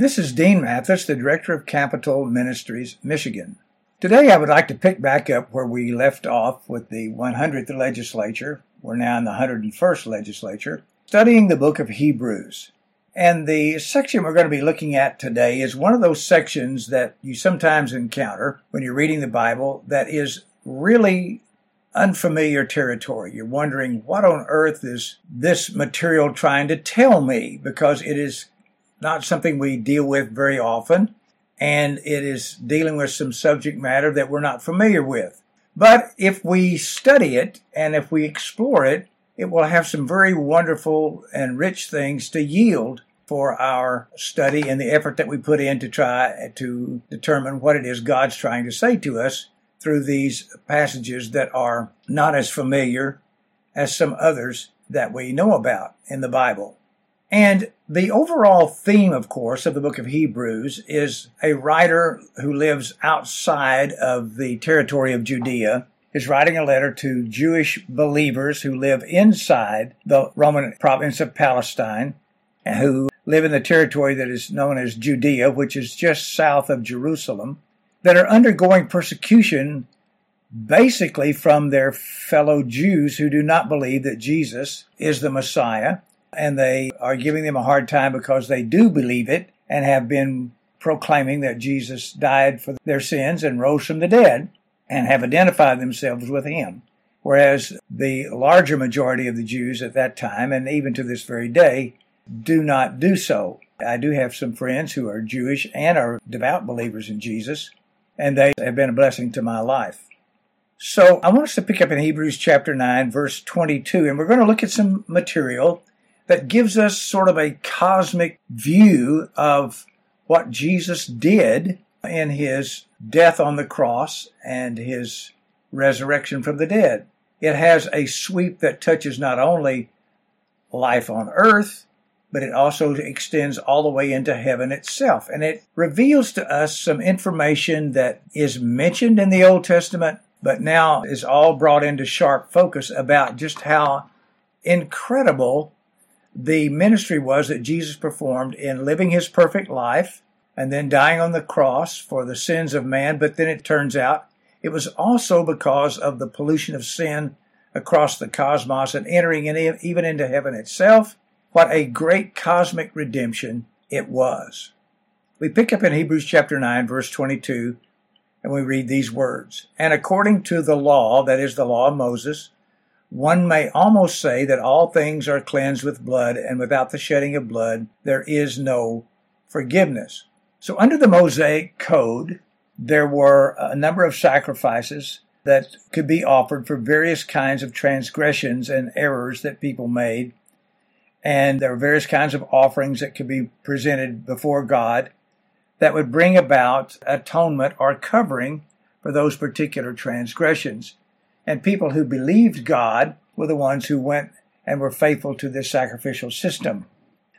This is Dean Mathis, the Director of Capitol Ministries, Michigan. Today I would like to pick back up where we left off with the 100th legislature. We're now in the 101st legislature, studying the book of Hebrews. And the section we're going to be looking at today is one of those sections that you sometimes encounter when you're reading the Bible that is really unfamiliar territory. You're wondering, what on earth is this material trying to tell me? Because it is not something we deal with very often, and it is dealing with some subject matter that we're not familiar with. But if we study it and if we explore it, it will have some very wonderful and rich things to yield for our study and the effort that we put in to try to determine what it is God's trying to say to us through these passages that are not as familiar as some others that we know about in the Bible. And the overall theme, of course, of the book of Hebrews is a writer who lives outside of the territory of Judea is writing a letter to Jewish believers who live inside the Roman province of Palestine and who live in the territory that is known as Judea, which is just south of Jerusalem that are undergoing persecution basically from their fellow Jews who do not believe that Jesus is the Messiah. And they are giving them a hard time because they do believe it and have been proclaiming that Jesus died for their sins and rose from the dead and have identified themselves with him. Whereas the larger majority of the Jews at that time, and even to this very day, do not do so. I do have some friends who are Jewish and are devout believers in Jesus, and they have been a blessing to my life. So I want us to pick up in Hebrews chapter 9, verse 22, and we're going to look at some material that gives us sort of a cosmic view of what Jesus did in his death on the cross and his resurrection from the dead. It has a sweep that touches not only life on earth, but it also extends all the way into heaven itself. And it reveals to us some information that is mentioned in the Old Testament, but now is all brought into sharp focus about just how incredible the ministry was that Jesus performed in living his perfect life and then dying on the cross for the sins of man. But then it turns out it was also because of the pollution of sin across the cosmos and entering in, even into heaven itself what a great cosmic redemption it was. We pick up in Hebrews chapter 9, verse 22, and we read these words And according to the law, that is the law of Moses, one may almost say that all things are cleansed with blood, and without the shedding of blood, there is no forgiveness. So, under the Mosaic Code, there were a number of sacrifices that could be offered for various kinds of transgressions and errors that people made and there were various kinds of offerings that could be presented before God that would bring about atonement or covering for those particular transgressions. And people who believed God were the ones who went and were faithful to this sacrificial system.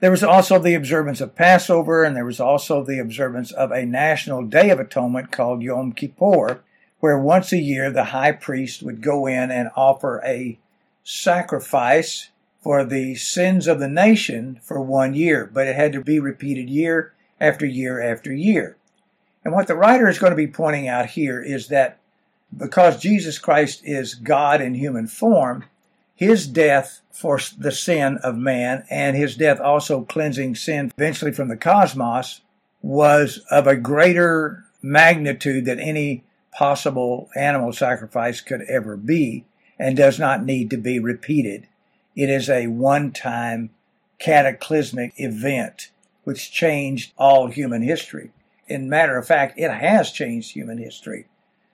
There was also the observance of Passover, and there was also the observance of a national day of atonement called Yom Kippur, where once a year the high priest would go in and offer a sacrifice for the sins of the nation for one year, but it had to be repeated year after year after year. And what the writer is going to be pointing out here is that because Jesus Christ is God in human form, his death for the sin of man and his death also cleansing sin eventually from the cosmos was of a greater magnitude than any possible animal sacrifice could ever be and does not need to be repeated. It is a one time cataclysmic event which changed all human history. In matter of fact, it has changed human history.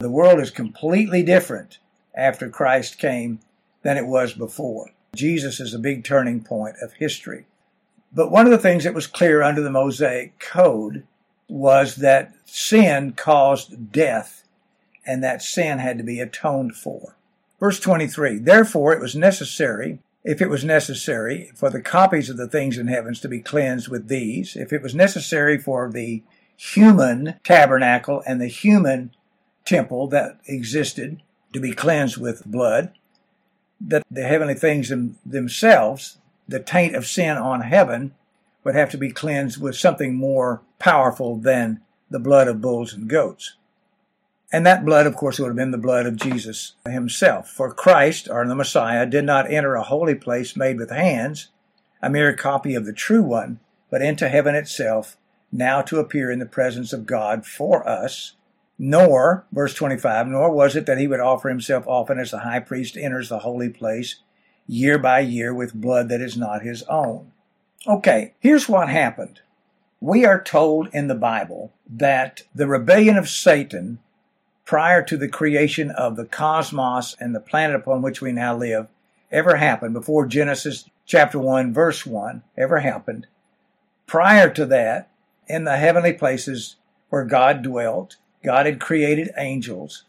The world is completely different after Christ came than it was before. Jesus is a big turning point of history. But one of the things that was clear under the Mosaic Code was that sin caused death, and that sin had to be atoned for. Verse 23 Therefore, it was necessary if it was necessary for the copies of the things in heavens to be cleansed with these, if it was necessary for the human tabernacle and the human temple that existed to be cleansed with blood, that the heavenly things themselves, the taint of sin on heaven, would have to be cleansed with something more powerful than the blood of bulls and goats. And that blood, of course, would have been the blood of Jesus himself. For Christ, or the Messiah, did not enter a holy place made with hands, a mere copy of the true one, but into heaven itself, now to appear in the presence of God for us. Nor, verse 25, nor was it that he would offer himself often as the high priest enters the holy place, year by year, with blood that is not his own. Okay, here's what happened. We are told in the Bible that the rebellion of Satan prior to the creation of the cosmos and the planet upon which we now live ever happened, before Genesis chapter 1, verse 1 ever happened. Prior to that, in the heavenly places where God dwelt, God had created angels.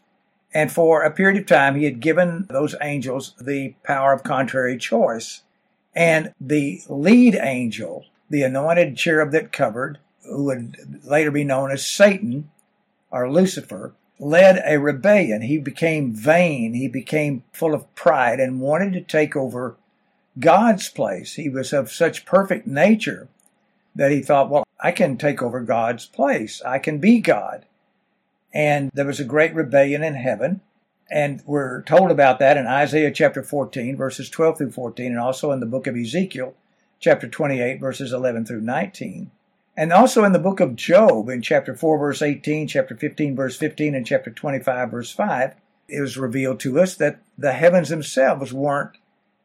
And for a period of time, he had given those angels the power of contrary choice. And the lead angel, the anointed cherub that covered, who would later be known as Satan or Lucifer, led a rebellion. He became vain. He became full of pride and wanted to take over God's place. He was of such perfect nature that he thought, well, I can take over God's place. I can be God. And there was a great rebellion in heaven. And we're told about that in Isaiah chapter 14, verses 12 through 14, and also in the book of Ezekiel, chapter 28, verses 11 through 19. And also in the book of Job, in chapter 4, verse 18, chapter 15, verse 15, and chapter 25, verse 5, it was revealed to us that the heavens themselves weren't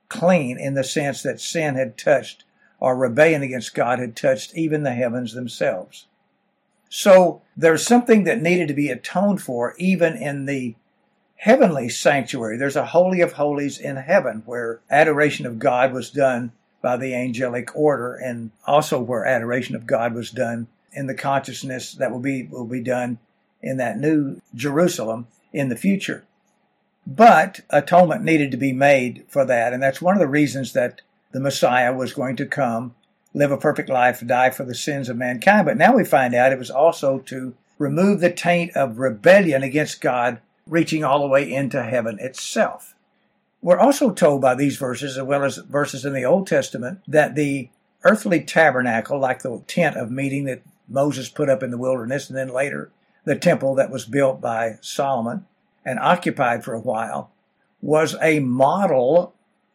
clean in the sense that sin had touched or rebellion against God had touched even the heavens themselves. So there's something that needed to be atoned for even in the heavenly sanctuary. There's a holy of holies in heaven where adoration of God was done by the angelic order, and also where adoration of God was done in the consciousness that will be will be done in that new Jerusalem in the future. But atonement needed to be made for that, and that's one of the reasons that the Messiah was going to come, live a perfect life, die for the sins of mankind. But now we find out it was also to remove the taint of rebellion against God, reaching all the way into heaven itself. We're also told by these verses, as well as verses in the Old Testament, that the earthly tabernacle, like the tent of meeting that Moses put up in the wilderness, and then later the temple that was built by Solomon and occupied for a while, was a model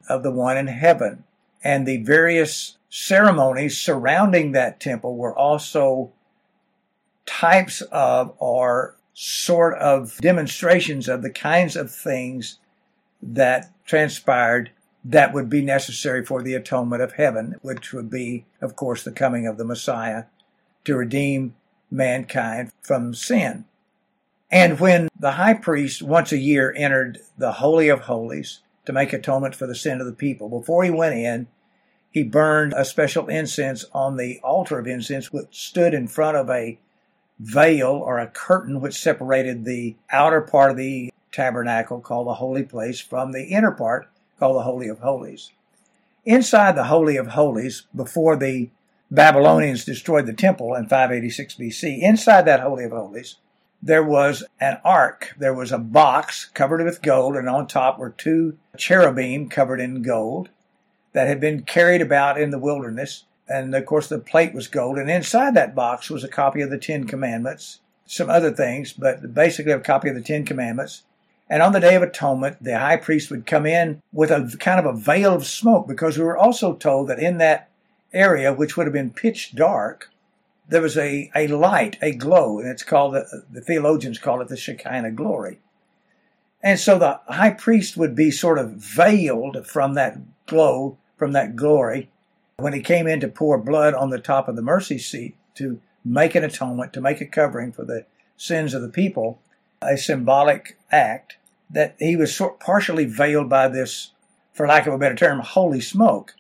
of the one in heaven. And the various ceremonies surrounding that temple were also types of or sort of demonstrations of the kinds of things that transpired that would be necessary for the atonement of heaven, which would be, of course, the coming of the Messiah to redeem mankind from sin. And when the high priest once a year entered the Holy of Holies to make atonement for the sin of the people, before he went in, he burned a special incense on the altar of incense, which stood in front of a veil or a curtain which separated the outer part of the tabernacle called the holy place from the inner part called the Holy of Holies. Inside the Holy of Holies, before the Babylonians destroyed the temple in 586 BC, inside that Holy of Holies, there was an ark. There was a box covered with gold, and on top were two cherubim covered in gold that had been carried about in the wilderness. And of course, the plate was gold. And inside that box was a copy of the Ten Commandments, some other things, but basically a copy of the Ten Commandments and on the Day of Atonement, the high priest would come in with a kind of a veil of smoke because we were also told that in that area, which would have been pitch dark, there was a, a light, a glow, and it's called, the, the theologians call it the Shekinah glory. And so the high priest would be sort of veiled from that glow, from that glory, when he came in to pour blood on the top of the mercy seat to make an atonement, to make a covering for the sins of the people a symbolic act that he was sort partially veiled by this, for lack of a better term, holy smoke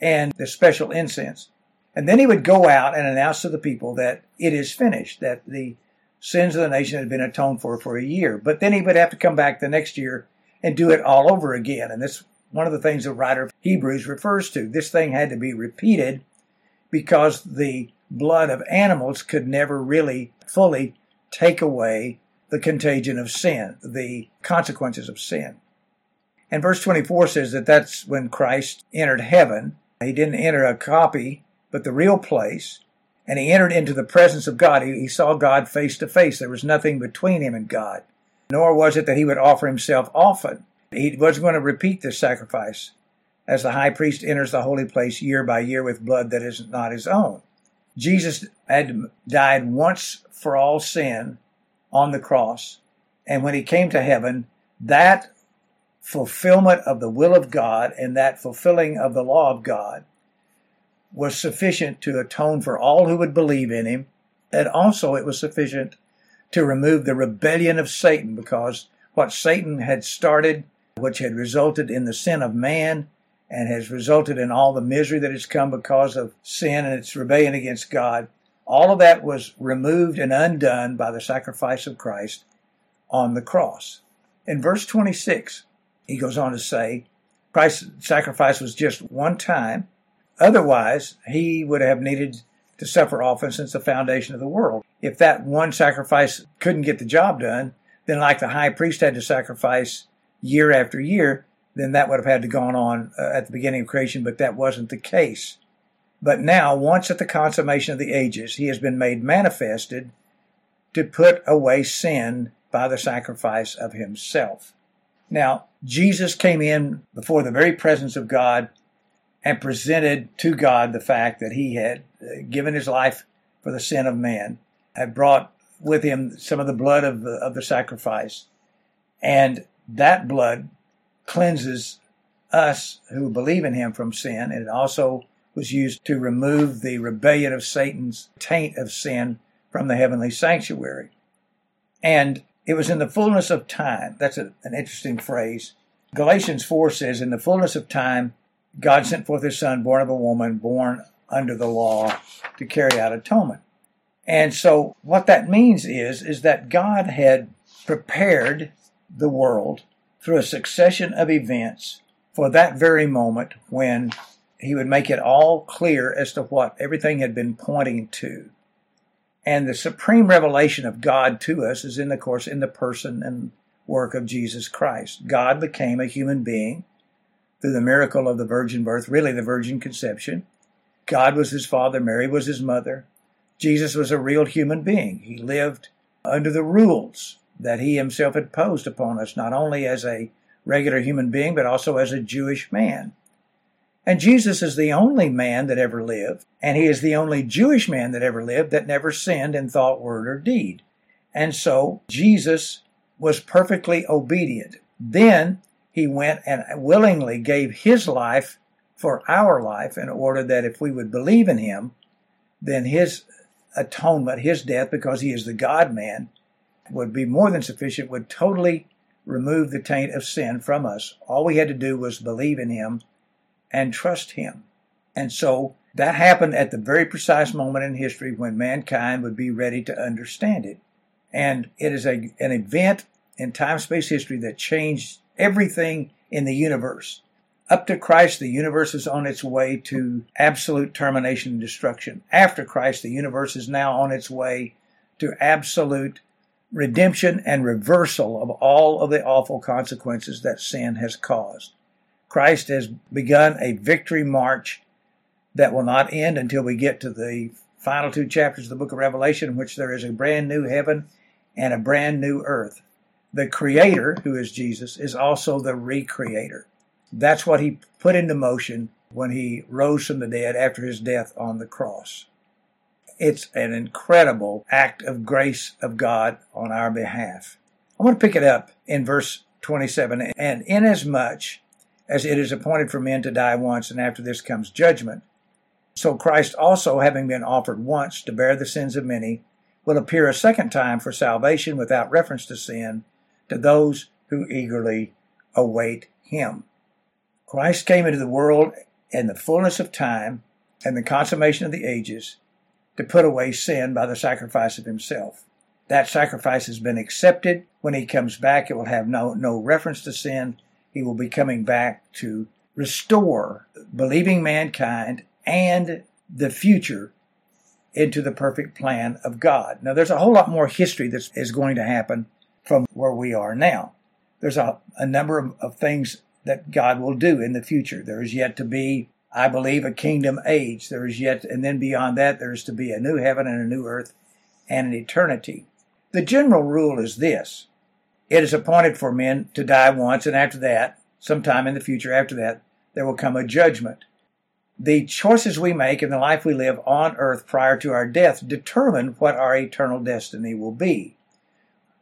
and the special incense. And then he would go out and announce to the people that it is finished, that the sins of the nation had been atoned for for a year. But then he would have to come back the next year and do it all over again. And this one of the things the writer of Hebrews refers to. This thing had to be repeated because the blood of animals could never really fully take away the contagion of sin, the consequences of sin. And verse 24 says that that's when Christ entered heaven. He didn't enter a copy, but the real place. And he entered into the presence of God. He, he saw God face to face. There was nothing between him and God. Nor was it that he would offer himself often. He wasn't going to repeat this sacrifice as the high priest enters the holy place year by year with blood that is not his own. Jesus had died once for all sin on the cross. And when he came to heaven, that fulfillment of the will of God and that fulfilling of the law of God was sufficient to atone for all who would believe in him. And also it was sufficient to remove the rebellion of Satan because what Satan had started, which had resulted in the sin of man and has resulted in all the misery that has come because of sin and its rebellion against God, all of that was removed and undone by the sacrifice of Christ on the cross. In verse 26, he goes on to say, Christ's sacrifice was just one time. Otherwise, he would have needed to suffer often since the foundation of the world. If that one sacrifice couldn't get the job done, then like the high priest had to sacrifice year after year, then that would have had to gone on uh, at the beginning of creation, but that wasn't the case. But now, once at the consummation of the ages, he has been made manifested to put away sin by the sacrifice of himself. Now, Jesus came in before the very presence of God and presented to God the fact that he had uh, given his life for the sin of man, had brought with him some of the blood of the, of the sacrifice. And that blood cleanses us who believe in him from sin. And it also was used to remove the rebellion of Satan's taint of sin from the heavenly sanctuary. And it was in the fullness of time. That's a, an interesting phrase. Galatians 4 says, In the fullness of time, God sent forth his son, born of a woman, born under the law, to carry out atonement. And so what that means is, is that God had prepared the world through a succession of events for that very moment when he would make it all clear as to what everything had been pointing to. And the supreme revelation of God to us is in, of course, in the person and work of Jesus Christ. God became a human being through the miracle of the virgin birth, really the virgin conception. God was his father, Mary was his mother. Jesus was a real human being. He lived under the rules that he himself had posed upon us, not only as a regular human being, but also as a Jewish man. And Jesus is the only man that ever lived, and he is the only Jewish man that ever lived that never sinned in thought, word, or deed. And so Jesus was perfectly obedient. Then he went and willingly gave his life for our life in order that if we would believe in him, then his atonement, his death, because he is the God man, would be more than sufficient, would totally remove the taint of sin from us. All we had to do was believe in him and trust him. And so that happened at the very precise moment in history when mankind would be ready to understand it. And it is a, an event in time space history that changed everything in the universe. Up to Christ, the universe is on its way to absolute termination and destruction. After Christ, the universe is now on its way to absolute redemption and reversal of all of the awful consequences that sin has caused. Christ has begun a victory march that will not end until we get to the final two chapters of the book of Revelation, in which there is a brand new heaven and a brand new earth. The Creator, who is Jesus, is also the Recreator. That's what he put into motion when he rose from the dead after his death on the cross. It's an incredible act of grace of God on our behalf. I want to pick it up in verse 27. And inasmuch as it is appointed for men to die once, and after this comes judgment. So Christ also, having been offered once to bear the sins of many, will appear a second time for salvation without reference to sin to those who eagerly await him. Christ came into the world in the fullness of time and the consummation of the ages to put away sin by the sacrifice of himself. That sacrifice has been accepted. When he comes back, it will have no, no reference to sin he will be coming back to restore believing mankind and the future into the perfect plan of God. Now, there's a whole lot more history that is going to happen from where we are now. There's a, a number of, of things that God will do in the future. There is yet to be I believe a kingdom age. There is yet, and then beyond that, there is to be a new heaven and a new earth and an eternity. The general rule is this it is appointed for men to die once, and after that, sometime in the future, after that, there will come a judgment. The choices we make in the life we live on earth prior to our death determine what our eternal destiny will be.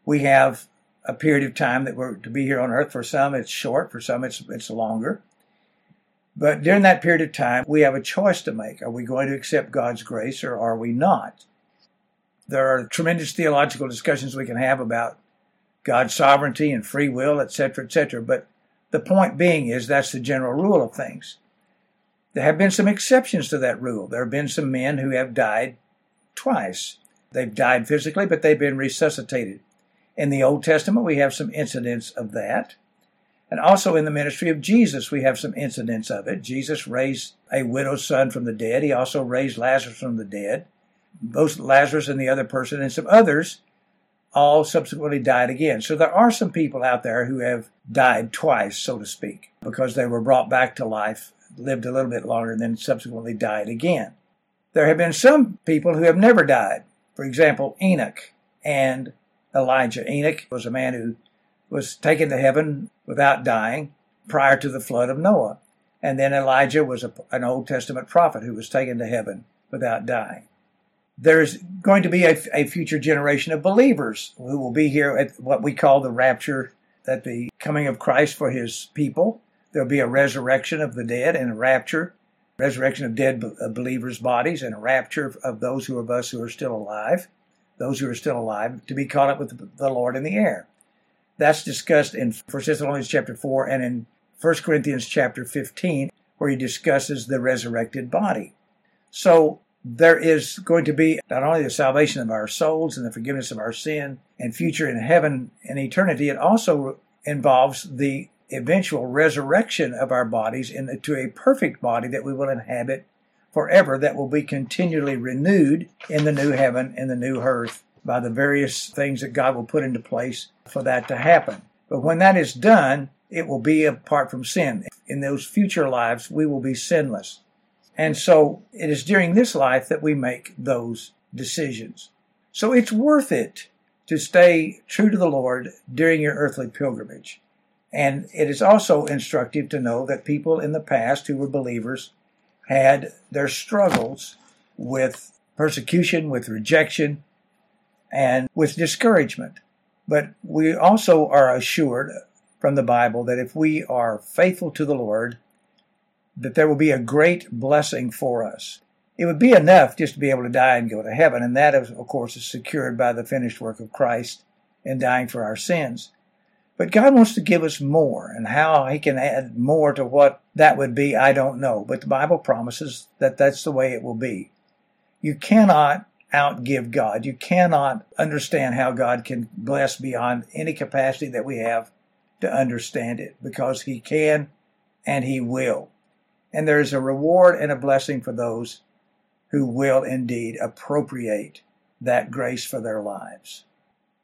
We have a period of time that we're to be here on earth. For some, it's short, for some, it's, it's longer. But during that period of time, we have a choice to make. Are we going to accept God's grace or are we not? There are tremendous theological discussions we can have about God's sovereignty and free will, etc., etc. But the point being is that's the general rule of things. There have been some exceptions to that rule. There have been some men who have died twice. They've died physically, but they've been resuscitated. In the Old Testament, we have some incidents of that. And also in the ministry of Jesus, we have some incidents of it. Jesus raised a widow's son from the dead. He also raised Lazarus from the dead. Both Lazarus and the other person and some others all subsequently died again. So there are some people out there who have died twice, so to speak, because they were brought back to life, lived a little bit longer, and then subsequently died again. There have been some people who have never died. For example, Enoch and Elijah. Enoch was a man who was taken to heaven without dying prior to the flood of Noah. And then Elijah was a, an Old Testament prophet who was taken to heaven without dying. There's going to be a, a future generation of believers who will be here at what we call the rapture, at the coming of Christ for his people. There'll be a resurrection of the dead and a rapture, resurrection of dead uh, believers' bodies, and a rapture of those who of us who are still alive, those who are still alive, to be caught up with the Lord in the air. That's discussed in 1 Thessalonians chapter 4 and in 1 Corinthians chapter 15, where he discusses the resurrected body. So there is going to be not only the salvation of our souls and the forgiveness of our sin and future in heaven and eternity, it also involves the eventual resurrection of our bodies into a perfect body that we will inhabit forever, that will be continually renewed in the new heaven and the new earth by the various things that God will put into place for that to happen. But when that is done, it will be apart from sin. In those future lives, we will be sinless. And so it is during this life that we make those decisions. So it's worth it to stay true to the Lord during your earthly pilgrimage. And it is also instructive to know that people in the past who were believers had their struggles with persecution, with rejection, and with discouragement. But we also are assured from the Bible that if we are faithful to the Lord, that there will be a great blessing for us. It would be enough just to be able to die and go to heaven, and that, of course, is secured by the finished work of Christ in dying for our sins. But God wants to give us more, and how He can add more to what that would be, I don't know. But the Bible promises that that's the way it will be. You cannot outgive God. You cannot understand how God can bless beyond any capacity that we have to understand it because He can and He will. And there is a reward and a blessing for those who will indeed appropriate that grace for their lives.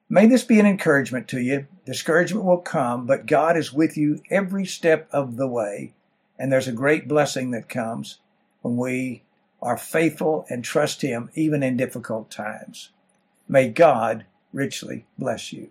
May this be an encouragement to you. Discouragement will come, but God is with you every step of the way. And there's a great blessing that comes when we are faithful and trust Him even in difficult times. May God richly bless you.